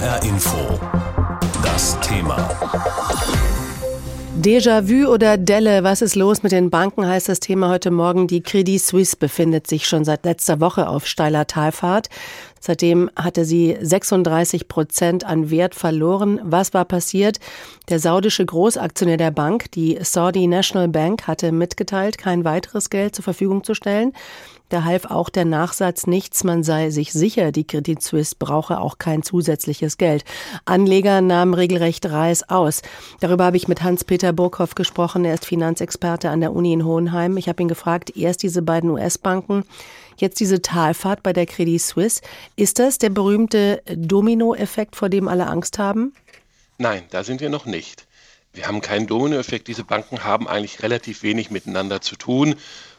HR Info. Das Thema. Déjà-vu oder Delle, was ist los mit den Banken, heißt das Thema heute Morgen. Die Credit Suisse befindet sich schon seit letzter Woche auf steiler Talfahrt. Seitdem hatte sie 36 Prozent an Wert verloren. Was war passiert? Der saudische Großaktionär der Bank, die Saudi National Bank, hatte mitgeteilt, kein weiteres Geld zur Verfügung zu stellen. Da half auch der Nachsatz nichts, man sei sich sicher, die Credit Suisse brauche auch kein zusätzliches Geld. Anleger nahmen regelrecht Reis aus. Darüber habe ich mit Hans-Peter Burkhoff gesprochen. Er ist Finanzexperte an der Uni in Hohenheim. Ich habe ihn gefragt, erst diese beiden US-Banken, jetzt diese Talfahrt bei der Credit Suisse. Ist das der berühmte Dominoeffekt, vor dem alle Angst haben? Nein, da sind wir noch nicht. Wir haben keinen Dominoeffekt. Diese Banken haben eigentlich relativ wenig miteinander zu tun.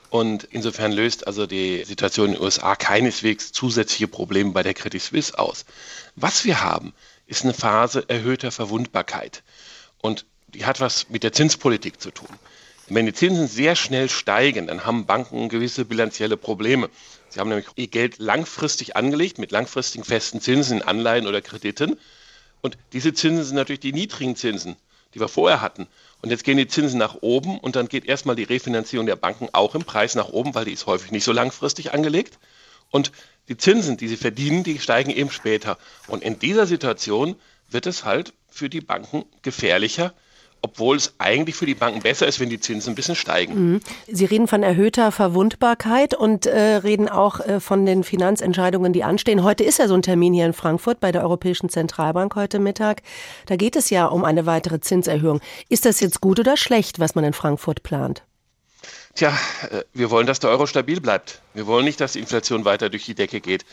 Und insofern löst also die Situation in den USA keineswegs zusätzliche Probleme bei der Credit Suisse aus. Was wir haben, ist eine Phase erhöhter Verwundbarkeit. Und die hat was mit der Zinspolitik zu tun. Wenn die Zinsen sehr schnell steigen, dann haben Banken gewisse bilanzielle Probleme. Sie haben nämlich ihr Geld langfristig angelegt mit langfristigen festen Zinsen in Anleihen oder Krediten. Und diese Zinsen sind natürlich die niedrigen Zinsen, die wir vorher hatten. Und jetzt gehen die Zinsen nach oben und dann geht erstmal die Refinanzierung der Banken auch im Preis nach oben, weil die ist häufig nicht so langfristig angelegt. Und die Zinsen, die sie verdienen, die steigen eben später. Und in dieser Situation wird es halt für die Banken gefährlicher, obwohl es eigentlich für die Banken besser ist, wenn die Zinsen ein bisschen steigen. Mhm. Sie reden von erhöhter Verwundbarkeit und äh, reden auch äh, von den Finanzentscheidungen, die anstehen. Heute ist ja so ein Termin hier in Frankfurt bei der Europäischen Zentralbank heute Mittag. Da geht es ja um eine weitere Zinserhöhung. Ist das jetzt gut oder schlecht, was man in Frankfurt plant? Tja, äh, wir wollen, dass der Euro stabil bleibt. Wir wollen nicht, dass die Inflation weiter durch die Decke geht.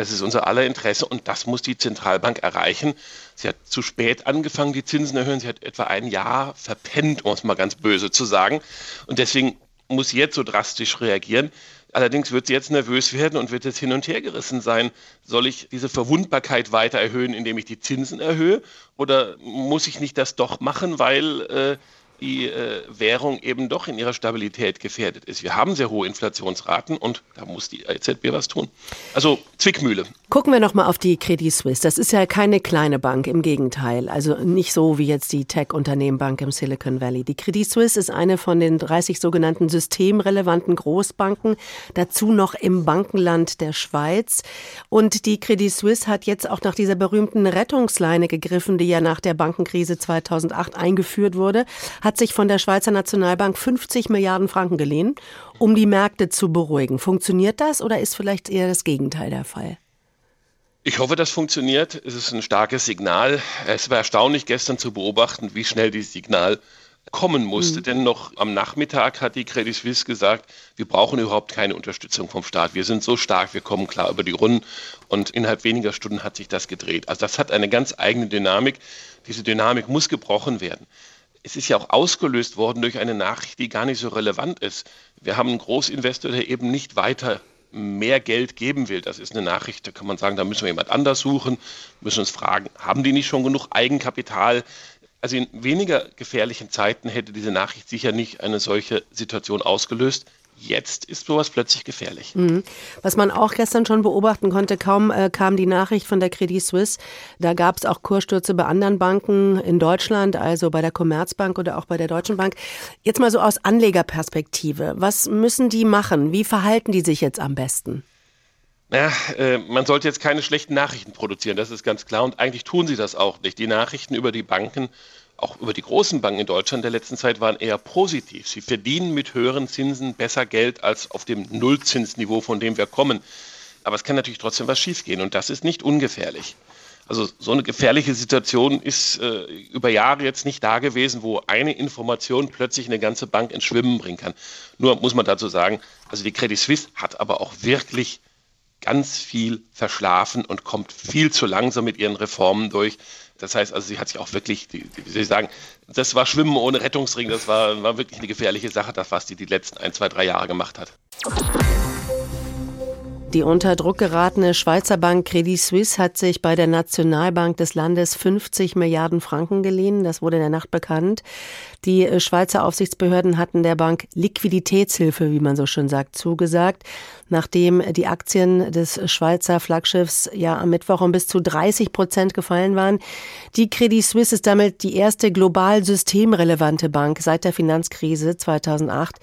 Das ist unser aller Interesse und das muss die Zentralbank erreichen. Sie hat zu spät angefangen, die Zinsen erhöhen. Sie hat etwa ein Jahr verpennt, um es mal ganz böse zu sagen. Und deswegen muss sie jetzt so drastisch reagieren. Allerdings wird sie jetzt nervös werden und wird jetzt hin und her gerissen sein. Soll ich diese Verwundbarkeit weiter erhöhen, indem ich die Zinsen erhöhe? Oder muss ich nicht das doch machen, weil äh, die äh, Währung eben doch in ihrer Stabilität gefährdet ist. Wir haben sehr hohe Inflationsraten und da muss die EZB was tun. Also Zwickmühle. Gucken wir nochmal auf die Credit Suisse. Das ist ja keine kleine Bank, im Gegenteil. Also nicht so wie jetzt die Tech-Unternehmenbank im Silicon Valley. Die Credit Suisse ist eine von den 30 sogenannten systemrelevanten Großbanken, dazu noch im Bankenland der Schweiz. Und die Credit Suisse hat jetzt auch nach dieser berühmten Rettungsleine gegriffen, die ja nach der Bankenkrise 2008 eingeführt wurde, hat hat sich von der Schweizer Nationalbank 50 Milliarden Franken geliehen, um die Märkte zu beruhigen. Funktioniert das oder ist vielleicht eher das Gegenteil der Fall? Ich hoffe, das funktioniert. Es ist ein starkes Signal. Es war erstaunlich, gestern zu beobachten, wie schnell dieses Signal kommen musste. Mhm. Denn noch am Nachmittag hat die Credit Suisse gesagt, wir brauchen überhaupt keine Unterstützung vom Staat. Wir sind so stark, wir kommen klar über die Runden. Und innerhalb weniger Stunden hat sich das gedreht. Also das hat eine ganz eigene Dynamik. Diese Dynamik muss gebrochen werden es ist ja auch ausgelöst worden durch eine Nachricht, die gar nicht so relevant ist. Wir haben einen Großinvestor, der eben nicht weiter mehr Geld geben will. Das ist eine Nachricht, da kann man sagen, da müssen wir jemand anders suchen, müssen uns fragen, haben die nicht schon genug Eigenkapital? Also in weniger gefährlichen Zeiten hätte diese Nachricht sicher nicht eine solche Situation ausgelöst jetzt ist sowas plötzlich gefährlich. Mhm. Was man auch gestern schon beobachten konnte, kaum äh, kam die Nachricht von der Credit Suisse. Da gab es auch Kursstürze bei anderen Banken in Deutschland, also bei der Commerzbank oder auch bei der Deutschen Bank. Jetzt mal so aus Anlegerperspektive. Was müssen die machen? Wie verhalten die sich jetzt am besten? Ja, äh, man sollte jetzt keine schlechten Nachrichten produzieren, das ist ganz klar. Und eigentlich tun sie das auch nicht. Die Nachrichten über die Banken auch über die großen Banken in Deutschland der letzten Zeit waren eher positiv. Sie verdienen mit höheren Zinsen besser Geld als auf dem Nullzinsniveau, von dem wir kommen. Aber es kann natürlich trotzdem was schiefgehen und das ist nicht ungefährlich. Also so eine gefährliche Situation ist äh, über Jahre jetzt nicht da gewesen, wo eine Information plötzlich eine ganze Bank ins Schwimmen bringen kann. Nur muss man dazu sagen, also die Credit Suisse hat aber auch wirklich ganz viel verschlafen und kommt viel zu langsam mit ihren Reformen durch. Das heißt also, sie hat sich auch wirklich, wie soll ich sagen, das war Schwimmen ohne Rettungsring, das war, war wirklich eine gefährliche Sache, das, was sie die letzten ein, zwei, drei Jahre gemacht hat. Die unter Druck geratene Schweizer Bank Credit Suisse hat sich bei der Nationalbank des Landes 50 Milliarden Franken geliehen. Das wurde in der Nacht bekannt. Die äh, Schweizer Aufsichtsbehörden hatten der Bank Liquiditätshilfe, wie man so schön sagt, zugesagt. nachdem die Aktien des Schweizer Flaggschiffs ja am Mittwoch um bis zu 30 Prozent gefallen waren. Die Credit Suisse ist damit die erste global systemrelevante Bank seit der Finanzkrise 2008,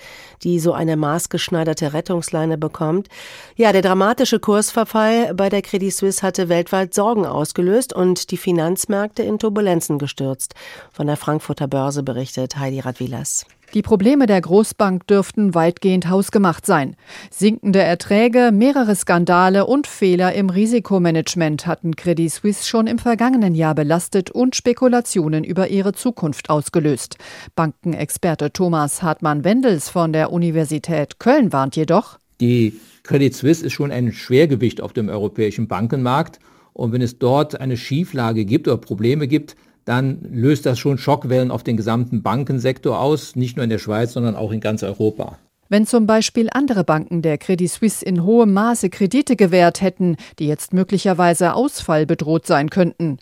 die so eine maßgeschneiderte Rettungsleine bekommt. Ja, der dramatische Kursverfall bei der Credit Suisse hatte weltweit Sorgen ausgelöst und die Finanzmärkte in Turbulenzen gestürzt. Von der Frankfurter Börse berichtet Heidi Radwilas. Die Probleme der Großbank dürften weitgehend hausgemacht sein. Sinkende Erträge, mehrere Skandale und Fehler im Risikomanagement hatten Credit Suisse schon im vergangenen Jahr belastet und Spekulationen über ihre Zukunft ausgelöst. Bankenexperte Thomas Hartmann-Wendels von der Universität Köln warnt jedoch, die Credit Suisse ist schon ein Schwergewicht auf dem europäischen Bankenmarkt. Und wenn es dort eine Schieflage gibt oder Probleme gibt, dann löst das schon Schockwellen auf den gesamten Bankensektor aus, nicht nur in der Schweiz, sondern auch in ganz Europa. Wenn zum Beispiel andere Banken der Credit Suisse in hohem Maße Kredite gewährt hätten, die jetzt möglicherweise ausfallbedroht sein könnten.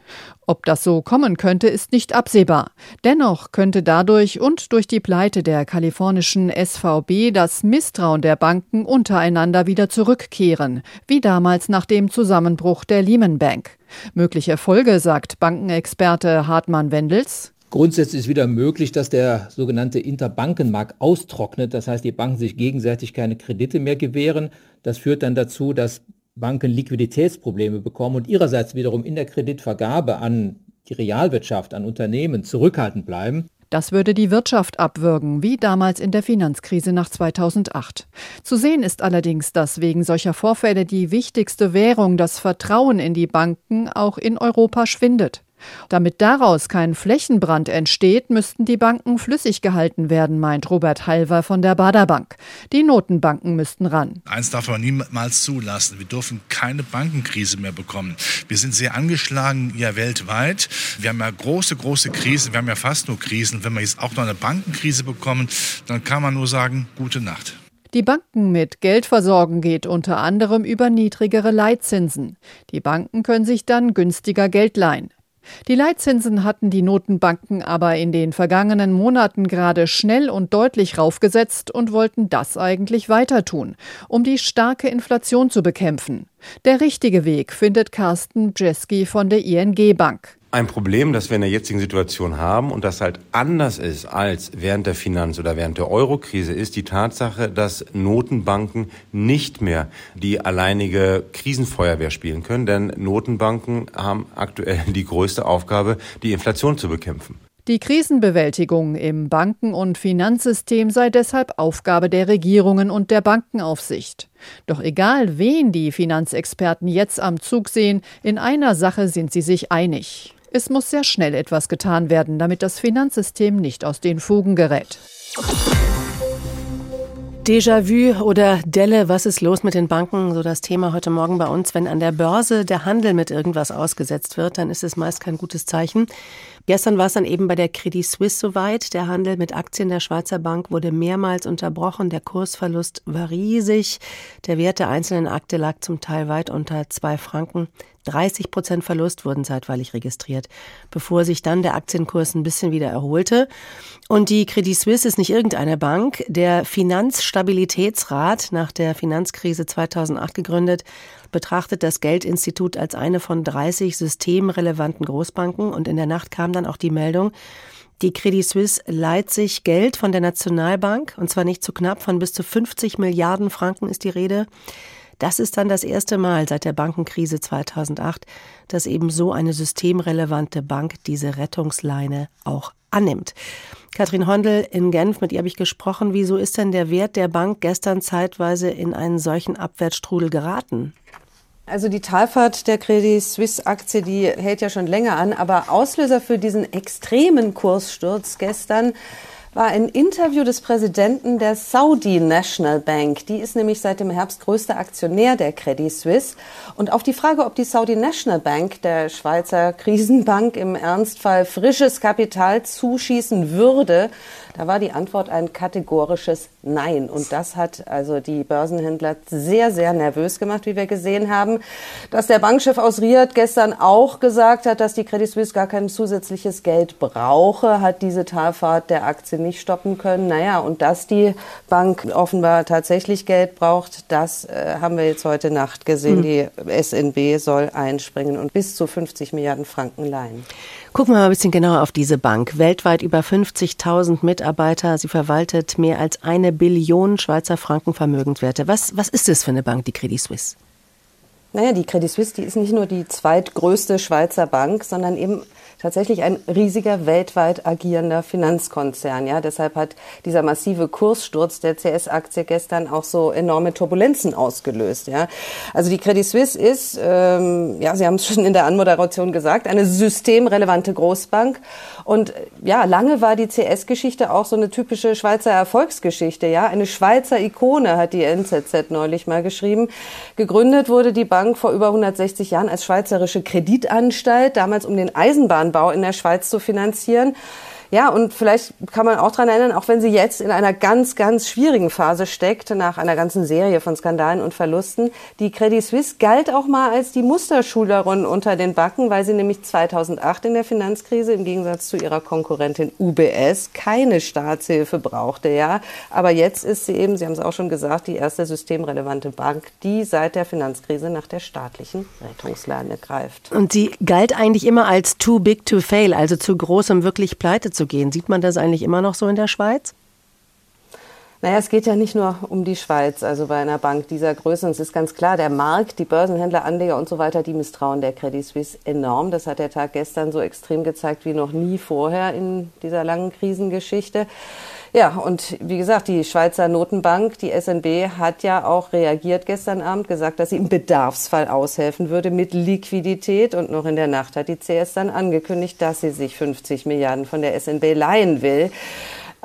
Ob das so kommen könnte, ist nicht absehbar. Dennoch könnte dadurch und durch die Pleite der kalifornischen SVB das Misstrauen der Banken untereinander wieder zurückkehren, wie damals nach dem Zusammenbruch der Lehman Bank. Mögliche Folge, sagt Bankenexperte Hartmann Wendels, Grundsätzlich ist wieder möglich, dass der sogenannte Interbankenmarkt austrocknet. Das heißt, die Banken sich gegenseitig keine Kredite mehr gewähren. Das führt dann dazu, dass Banken Liquiditätsprobleme bekommen und ihrerseits wiederum in der Kreditvergabe an die Realwirtschaft, an Unternehmen zurückhaltend bleiben. Das würde die Wirtschaft abwürgen, wie damals in der Finanzkrise nach 2008. Zu sehen ist allerdings, dass wegen solcher Vorfälle die wichtigste Währung, das Vertrauen in die Banken, auch in Europa schwindet. Damit daraus kein Flächenbrand entsteht, müssten die Banken flüssig gehalten werden, meint Robert Halver von der Baderbank. Die Notenbanken müssten ran. Eins darf man niemals zulassen. Wir dürfen keine Bankenkrise mehr bekommen. Wir sind sehr angeschlagen, ja weltweit. Wir haben ja große, große Krisen. Wir haben ja fast nur Krisen. Wenn wir jetzt auch noch eine Bankenkrise bekommen, dann kann man nur sagen, gute Nacht. Die Banken mit Geld versorgen geht unter anderem über niedrigere Leitzinsen. Die Banken können sich dann günstiger Geld leihen. Die Leitzinsen hatten die Notenbanken aber in den vergangenen Monaten gerade schnell und deutlich raufgesetzt und wollten das eigentlich weiter tun, um die starke Inflation zu bekämpfen. Der richtige Weg findet Carsten Jeski von der ING Bank. Ein Problem, das wir in der jetzigen Situation haben und das halt anders ist als während der Finanz- oder während der Eurokrise, ist die Tatsache, dass Notenbanken nicht mehr die alleinige Krisenfeuerwehr spielen können, denn Notenbanken haben aktuell die größte Aufgabe, die Inflation zu bekämpfen. Die Krisenbewältigung im Banken- und Finanzsystem sei deshalb Aufgabe der Regierungen und der Bankenaufsicht. Doch egal, wen die Finanzexperten jetzt am Zug sehen, in einer Sache sind sie sich einig. Es muss sehr schnell etwas getan werden, damit das Finanzsystem nicht aus den Fugen gerät. Déjà-vu oder Delle, was ist los mit den Banken? So das Thema heute Morgen bei uns. Wenn an der Börse der Handel mit irgendwas ausgesetzt wird, dann ist es meist kein gutes Zeichen. Gestern war es dann eben bei der Credit Suisse soweit. Der Handel mit Aktien der Schweizer Bank wurde mehrmals unterbrochen. Der Kursverlust war riesig. Der Wert der einzelnen Akte lag zum Teil weit unter zwei Franken. 30 Prozent Verlust wurden zeitweilig registriert, bevor sich dann der Aktienkurs ein bisschen wieder erholte. Und die Credit Suisse ist nicht irgendeine Bank. Der Finanzstabilitätsrat, nach der Finanzkrise 2008 gegründet, betrachtet das Geldinstitut als eine von 30 systemrelevanten Großbanken und in der Nacht kam dann auch die Meldung, die Credit Suisse leiht sich Geld von der Nationalbank und zwar nicht zu knapp, von bis zu 50 Milliarden Franken ist die Rede. Das ist dann das erste Mal seit der Bankenkrise 2008, dass eben so eine systemrelevante Bank diese Rettungsleine auch annimmt. Katrin Hondel in Genf, mit ihr habe ich gesprochen. Wieso ist denn der Wert der Bank gestern zeitweise in einen solchen Abwärtsstrudel geraten? Also die Talfahrt der Credit Suisse Aktie, die hält ja schon länger an, aber Auslöser für diesen extremen Kurssturz gestern war ein Interview des Präsidenten der Saudi National Bank. Die ist nämlich seit dem Herbst größter Aktionär der Credit Suisse. Und auf die Frage, ob die Saudi National Bank der Schweizer Krisenbank im Ernstfall frisches Kapital zuschießen würde, da war die Antwort ein kategorisches Nein. Und das hat also die Börsenhändler sehr, sehr nervös gemacht, wie wir gesehen haben. Dass der Bankchef aus Riyadh gestern auch gesagt hat, dass die Credit Suisse gar kein zusätzliches Geld brauche, hat diese Talfahrt der Aktien nicht stoppen können. Naja, und dass die Bank offenbar tatsächlich Geld braucht, das äh, haben wir jetzt heute Nacht gesehen. Mhm. Die SNB soll einspringen und bis zu 50 Milliarden Franken leihen. Gucken wir mal ein bisschen genauer auf diese Bank. Weltweit über 50.000 Mitarbeiter. Sie verwaltet mehr als eine Billion Schweizer Franken Vermögenswerte. Was, was ist das für eine Bank, die Credit Suisse? Naja, die Credit Suisse, die ist nicht nur die zweitgrößte Schweizer Bank, sondern eben tatsächlich ein riesiger weltweit agierender Finanzkonzern. Ja, deshalb hat dieser massive Kurssturz der CS-Aktie gestern auch so enorme Turbulenzen ausgelöst. Ja, also die Credit Suisse ist, ähm, ja, Sie haben es schon in der Anmoderation gesagt, eine systemrelevante Großbank. Und ja, lange war die CS-Geschichte auch so eine typische Schweizer Erfolgsgeschichte. Ja, eine Schweizer Ikone hat die NZZ neulich mal geschrieben. Gegründet wurde die Bank vor über 160 Jahren als schweizerische Kreditanstalt, damals um den Eisenbahn Bau in der Schweiz zu finanzieren. Ja, und vielleicht kann man auch daran erinnern, auch wenn sie jetzt in einer ganz, ganz schwierigen Phase steckt, nach einer ganzen Serie von Skandalen und Verlusten, die Credit Suisse galt auch mal als die Musterschülerin unter den Backen, weil sie nämlich 2008 in der Finanzkrise im Gegensatz zu ihrer Konkurrentin UBS keine Staatshilfe brauchte, ja. Aber jetzt ist sie eben, Sie haben es auch schon gesagt, die erste systemrelevante Bank, die seit der Finanzkrise nach der staatlichen Rettungsleine greift. Und sie galt eigentlich immer als too big to fail, also zu groß, um wirklich pleite zu gehen. Sieht man das eigentlich immer noch so in der Schweiz? Naja, es geht ja nicht nur um die Schweiz, also bei einer Bank dieser Größe. Und es ist ganz klar, der Markt, die Börsenhändler, Anleger und so weiter, die misstrauen der Credit Suisse enorm. Das hat der Tag gestern so extrem gezeigt wie noch nie vorher in dieser langen Krisengeschichte. Ja, und wie gesagt, die Schweizer Notenbank, die SNB, hat ja auch reagiert gestern Abend, gesagt, dass sie im Bedarfsfall aushelfen würde mit Liquidität. Und noch in der Nacht hat die CS dann angekündigt, dass sie sich 50 Milliarden von der SNB leihen will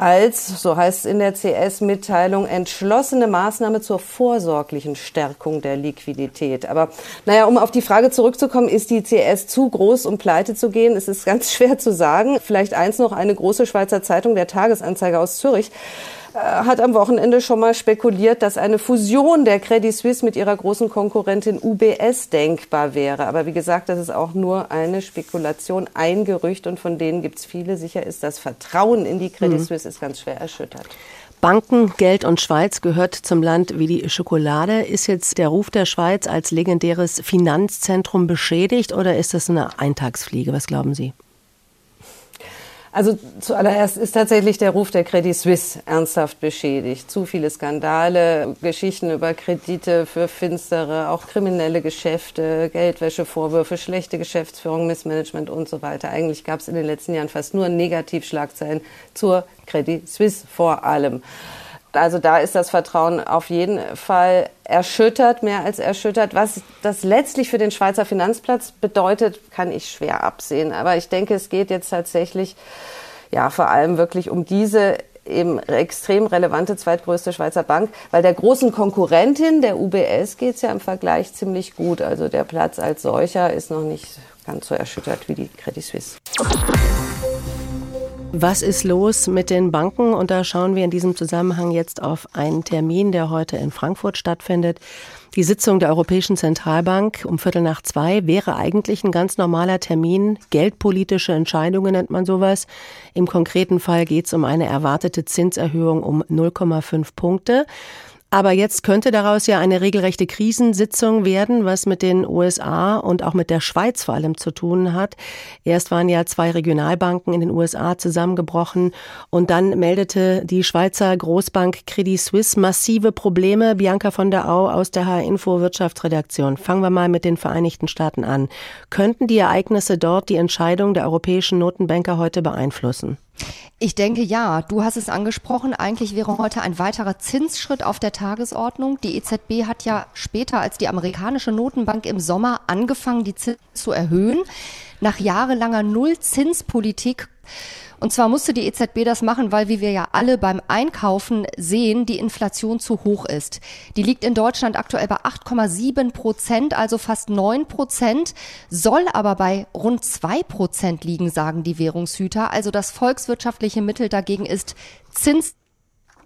als, so heißt es in der CS-Mitteilung, entschlossene Maßnahme zur vorsorglichen Stärkung der Liquidität. Aber naja, um auf die Frage zurückzukommen, ist die CS zu groß, um pleite zu gehen? Es ist ganz schwer zu sagen. Vielleicht eins noch, eine große Schweizer Zeitung, der Tagesanzeiger aus Zürich, hat am Wochenende schon mal spekuliert, dass eine Fusion der Credit Suisse mit ihrer großen Konkurrentin UBS denkbar wäre. Aber wie gesagt, das ist auch nur eine Spekulation, ein Gerücht und von denen gibt es viele. Sicher ist das Vertrauen in die Credit mhm. Suisse ist ganz schwer erschüttert. Banken, Geld und Schweiz gehört zum Land wie die Schokolade. Ist jetzt der Ruf der Schweiz als legendäres Finanzzentrum beschädigt oder ist das eine Eintagsfliege? Was glauben Sie? Also zuallererst ist tatsächlich der Ruf der Credit Suisse ernsthaft beschädigt. Zu viele Skandale, Geschichten über Kredite für finstere, auch kriminelle Geschäfte, Geldwäschevorwürfe, schlechte Geschäftsführung, Missmanagement und so weiter. Eigentlich gab es in den letzten Jahren fast nur Negativschlagzeilen zur Credit Suisse vor allem. Also da ist das Vertrauen auf jeden Fall erschüttert, mehr als erschüttert. Was das letztlich für den Schweizer Finanzplatz bedeutet, kann ich schwer absehen. Aber ich denke, es geht jetzt tatsächlich ja vor allem wirklich um diese eben extrem relevante zweitgrößte Schweizer Bank, weil der großen Konkurrentin, der UBS, geht es ja im Vergleich ziemlich gut. Also der Platz als solcher ist noch nicht ganz so erschüttert wie die Credit Suisse. Was ist los mit den Banken? Und da schauen wir in diesem Zusammenhang jetzt auf einen Termin, der heute in Frankfurt stattfindet. Die Sitzung der Europäischen Zentralbank um Viertel nach zwei wäre eigentlich ein ganz normaler Termin. Geldpolitische Entscheidungen nennt man sowas. Im konkreten Fall geht es um eine erwartete Zinserhöhung um 0,5 Punkte. Aber jetzt könnte daraus ja eine regelrechte Krisensitzung werden, was mit den USA und auch mit der Schweiz vor allem zu tun hat. Erst waren ja zwei Regionalbanken in den USA zusammengebrochen und dann meldete die Schweizer Großbank Credit Suisse massive Probleme. Bianca von der Au aus der H-Info Wirtschaftsredaktion. Fangen wir mal mit den Vereinigten Staaten an. Könnten die Ereignisse dort die Entscheidung der europäischen Notenbanker heute beeinflussen? Ich denke ja. Du hast es angesprochen. Eigentlich wäre heute ein weiterer Zinsschritt auf der Tagesordnung. Die EZB hat ja später als die amerikanische Notenbank im Sommer angefangen, die Zinsen zu erhöhen. Nach jahrelanger Nullzinspolitik und zwar musste die EZB das machen, weil, wie wir ja alle beim Einkaufen sehen, die Inflation zu hoch ist. Die liegt in Deutschland aktuell bei 8,7 Prozent, also fast 9 Prozent, soll aber bei rund 2 Prozent liegen, sagen die Währungshüter. Also das volkswirtschaftliche Mittel dagegen ist Zins,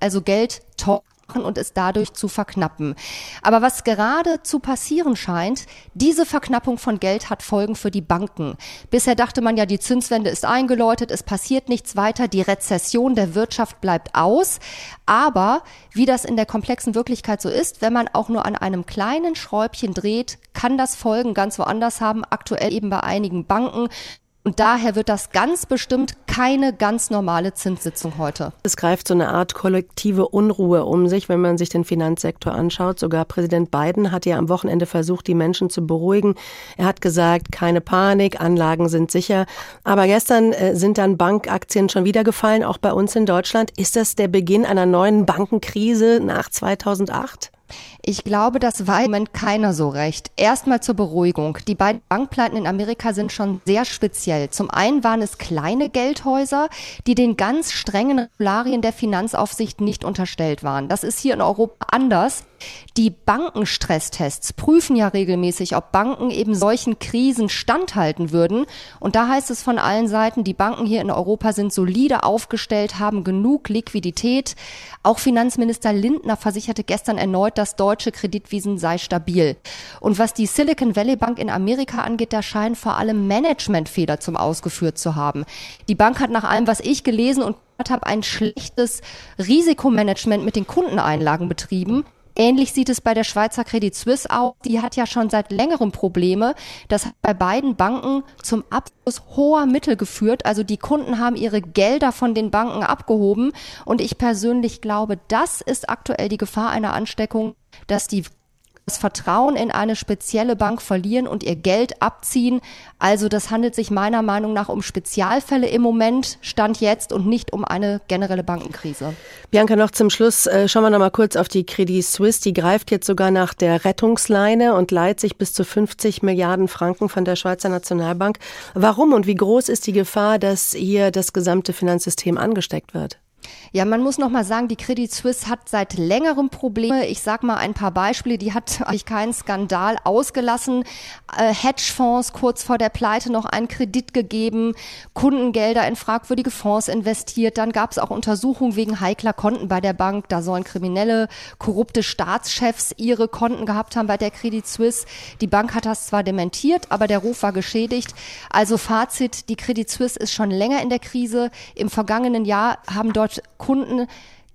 also Geld teuer und es dadurch zu verknappen. Aber was gerade zu passieren scheint, diese Verknappung von Geld hat Folgen für die Banken. Bisher dachte man ja, die Zinswende ist eingeläutet, es passiert nichts weiter, die Rezession der Wirtschaft bleibt aus. Aber wie das in der komplexen Wirklichkeit so ist, wenn man auch nur an einem kleinen Schräubchen dreht, kann das Folgen ganz woanders haben, aktuell eben bei einigen Banken. Und daher wird das ganz bestimmt keine ganz normale Zinssitzung heute. Es greift so eine Art kollektive Unruhe um sich, wenn man sich den Finanzsektor anschaut. Sogar Präsident Biden hat ja am Wochenende versucht, die Menschen zu beruhigen. Er hat gesagt, keine Panik, Anlagen sind sicher. Aber gestern äh, sind dann Bankaktien schon wieder gefallen, auch bei uns in Deutschland. Ist das der Beginn einer neuen Bankenkrise nach 2008? Ich glaube, das war im Moment keiner so recht. Erstmal zur Beruhigung. Die beiden Bankpleiten in Amerika sind schon sehr speziell. Zum einen waren es kleine Geldhäuser, die den ganz strengen Regularien der Finanzaufsicht nicht unterstellt waren. Das ist hier in Europa anders. Die Bankenstresstests prüfen ja regelmäßig, ob Banken eben solchen Krisen standhalten würden. Und da heißt es von allen Seiten, die Banken hier in Europa sind solide aufgestellt, haben genug Liquidität. Auch Finanzminister Lindner versicherte gestern erneut, das deutsche Kreditwesen sei stabil. Und was die Silicon Valley Bank in Amerika angeht, da scheinen vor allem Managementfehler zum ausgeführt zu haben. Die Bank hat nach allem, was ich gelesen und habe, ein schlechtes Risikomanagement mit den Kundeneinlagen betrieben. Ähnlich sieht es bei der Schweizer Credit Suisse aus. Die hat ja schon seit längerem Probleme. Das hat bei beiden Banken zum Abschluss hoher Mittel geführt. Also die Kunden haben ihre Gelder von den Banken abgehoben. Und ich persönlich glaube, das ist aktuell die Gefahr einer Ansteckung, dass die das Vertrauen in eine spezielle Bank verlieren und ihr Geld abziehen. Also das handelt sich meiner Meinung nach um Spezialfälle im Moment, Stand jetzt und nicht um eine generelle Bankenkrise. Bianca, noch zum Schluss äh, schauen wir noch mal kurz auf die Credit Suisse. Die greift jetzt sogar nach der Rettungsleine und leiht sich bis zu 50 Milliarden Franken von der Schweizer Nationalbank. Warum und wie groß ist die Gefahr, dass hier das gesamte Finanzsystem angesteckt wird? Ja, man muss noch mal sagen, die Credit Suisse hat seit längerem Probleme. Ich sag mal ein paar Beispiele. Die hat eigentlich keinen Skandal ausgelassen. Äh, Hedgefonds kurz vor der Pleite noch einen Kredit gegeben, Kundengelder in fragwürdige Fonds investiert. Dann gab es auch Untersuchungen wegen heikler Konten bei der Bank. Da sollen kriminelle, korrupte Staatschefs ihre Konten gehabt haben bei der Credit Suisse. Die Bank hat das zwar dementiert, aber der Ruf war geschädigt. Also Fazit, die Credit Suisse ist schon länger in der Krise. Im vergangenen Jahr haben dort Kunden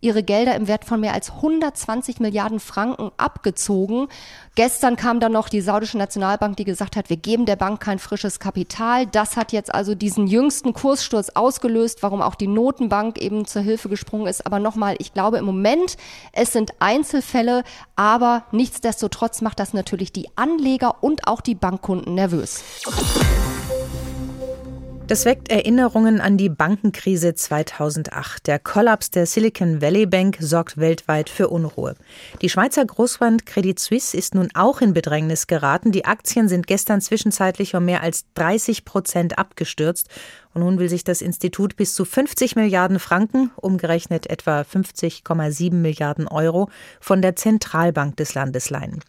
ihre Gelder im Wert von mehr als 120 Milliarden Franken abgezogen. Gestern kam dann noch die saudische Nationalbank, die gesagt hat, wir geben der Bank kein frisches Kapital. Das hat jetzt also diesen jüngsten Kurssturz ausgelöst, warum auch die Notenbank eben zur Hilfe gesprungen ist. Aber nochmal, ich glaube im Moment, es sind Einzelfälle, aber nichtsdestotrotz macht das natürlich die Anleger und auch die Bankkunden nervös. Das weckt Erinnerungen an die Bankenkrise 2008. Der Kollaps der Silicon Valley Bank sorgt weltweit für Unruhe. Die Schweizer Großbank Credit Suisse ist nun auch in Bedrängnis geraten. Die Aktien sind gestern zwischenzeitlich um mehr als 30 Prozent abgestürzt nun will sich das Institut bis zu 50 Milliarden Franken, umgerechnet etwa 50,7 Milliarden Euro, von der Zentralbank des Landes leihen.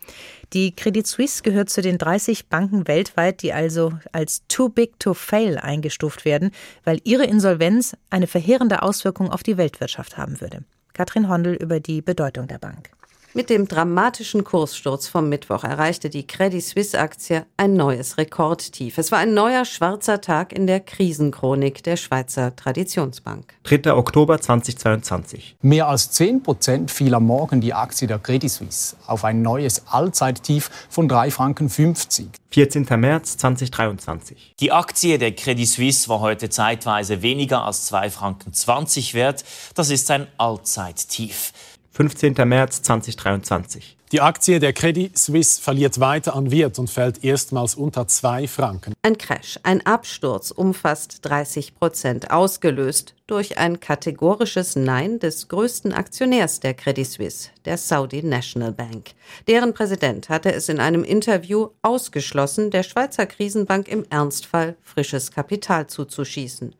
Die Credit Suisse gehört zu den 30 Banken weltweit, die also als too big to fail eingestuft werden, weil ihre Insolvenz eine verheerende Auswirkung auf die Weltwirtschaft haben würde. Katrin Hondel über die Bedeutung der Bank. Mit dem dramatischen Kurssturz vom Mittwoch erreichte die Credit Suisse Aktie ein neues Rekordtief. Es war ein neuer schwarzer Tag in der Krisenchronik der Schweizer Traditionsbank. 3. Oktober 2022. Mehr als 10 Prozent fiel am Morgen die Aktie der Credit Suisse auf ein neues Allzeittief von 3 Franken 50. 14. März 2023. Die Aktie der Credit Suisse war heute zeitweise weniger als 2 Franken 20 wert. Das ist ein Allzeittief. 15. März 2023. Die Aktie der Credit Suisse verliert weiter an Wert und fällt erstmals unter zwei Franken. Ein Crash, ein Absturz um fast 30 Prozent, ausgelöst durch ein kategorisches Nein des größten Aktionärs der Credit Suisse, der Saudi National Bank. Deren Präsident hatte es in einem Interview ausgeschlossen, der Schweizer Krisenbank im Ernstfall frisches Kapital zuzuschießen.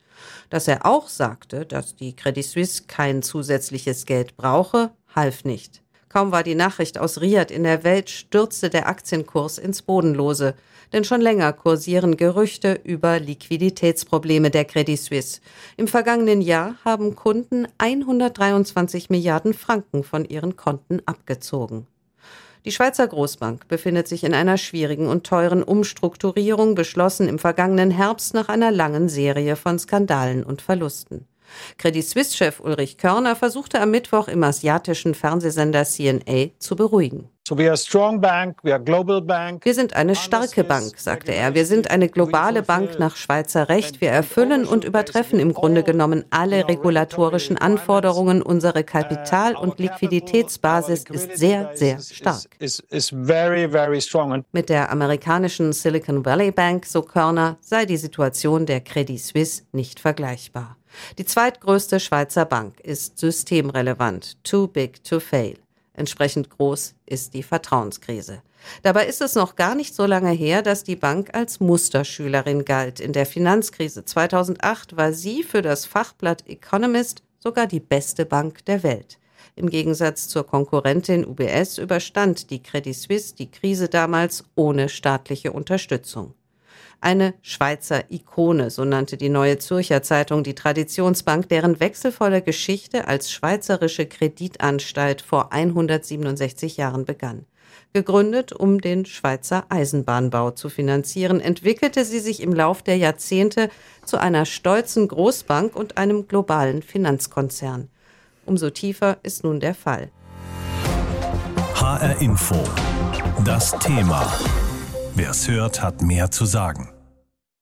Dass er auch sagte, dass die Credit Suisse kein zusätzliches Geld brauche, half nicht. Kaum war die Nachricht aus Riyadh in der Welt, stürzte der Aktienkurs ins Bodenlose. Denn schon länger kursieren Gerüchte über Liquiditätsprobleme der Credit Suisse. Im vergangenen Jahr haben Kunden 123 Milliarden Franken von ihren Konten abgezogen. Die Schweizer Großbank befindet sich in einer schwierigen und teuren Umstrukturierung, beschlossen im vergangenen Herbst nach einer langen Serie von Skandalen und Verlusten. Credit Suisse-Chef Ulrich Körner versuchte am Mittwoch im asiatischen Fernsehsender CNA zu beruhigen. Wir sind eine starke Bank, sagte er. Wir sind eine globale Bank nach Schweizer Recht. Wir erfüllen und übertreffen im Grunde genommen alle regulatorischen Anforderungen. Unsere Kapital- und Liquiditätsbasis ist sehr, sehr stark. Mit der amerikanischen Silicon Valley Bank, so Körner, sei die Situation der Credit Suisse nicht vergleichbar. Die zweitgrößte Schweizer Bank ist systemrelevant, too big to fail. Entsprechend groß ist die Vertrauenskrise. Dabei ist es noch gar nicht so lange her, dass die Bank als Musterschülerin galt. In der Finanzkrise 2008 war sie für das Fachblatt Economist sogar die beste Bank der Welt. Im Gegensatz zur Konkurrentin UBS überstand die Credit Suisse die Krise damals ohne staatliche Unterstützung. Eine Schweizer Ikone, so nannte die Neue Zürcher Zeitung die Traditionsbank, deren wechselvolle Geschichte als schweizerische Kreditanstalt vor 167 Jahren begann. Gegründet, um den Schweizer Eisenbahnbau zu finanzieren, entwickelte sie sich im Lauf der Jahrzehnte zu einer stolzen Großbank und einem globalen Finanzkonzern. Umso tiefer ist nun der Fall. HR Info. Das Thema. Wer es hört, hat mehr zu sagen.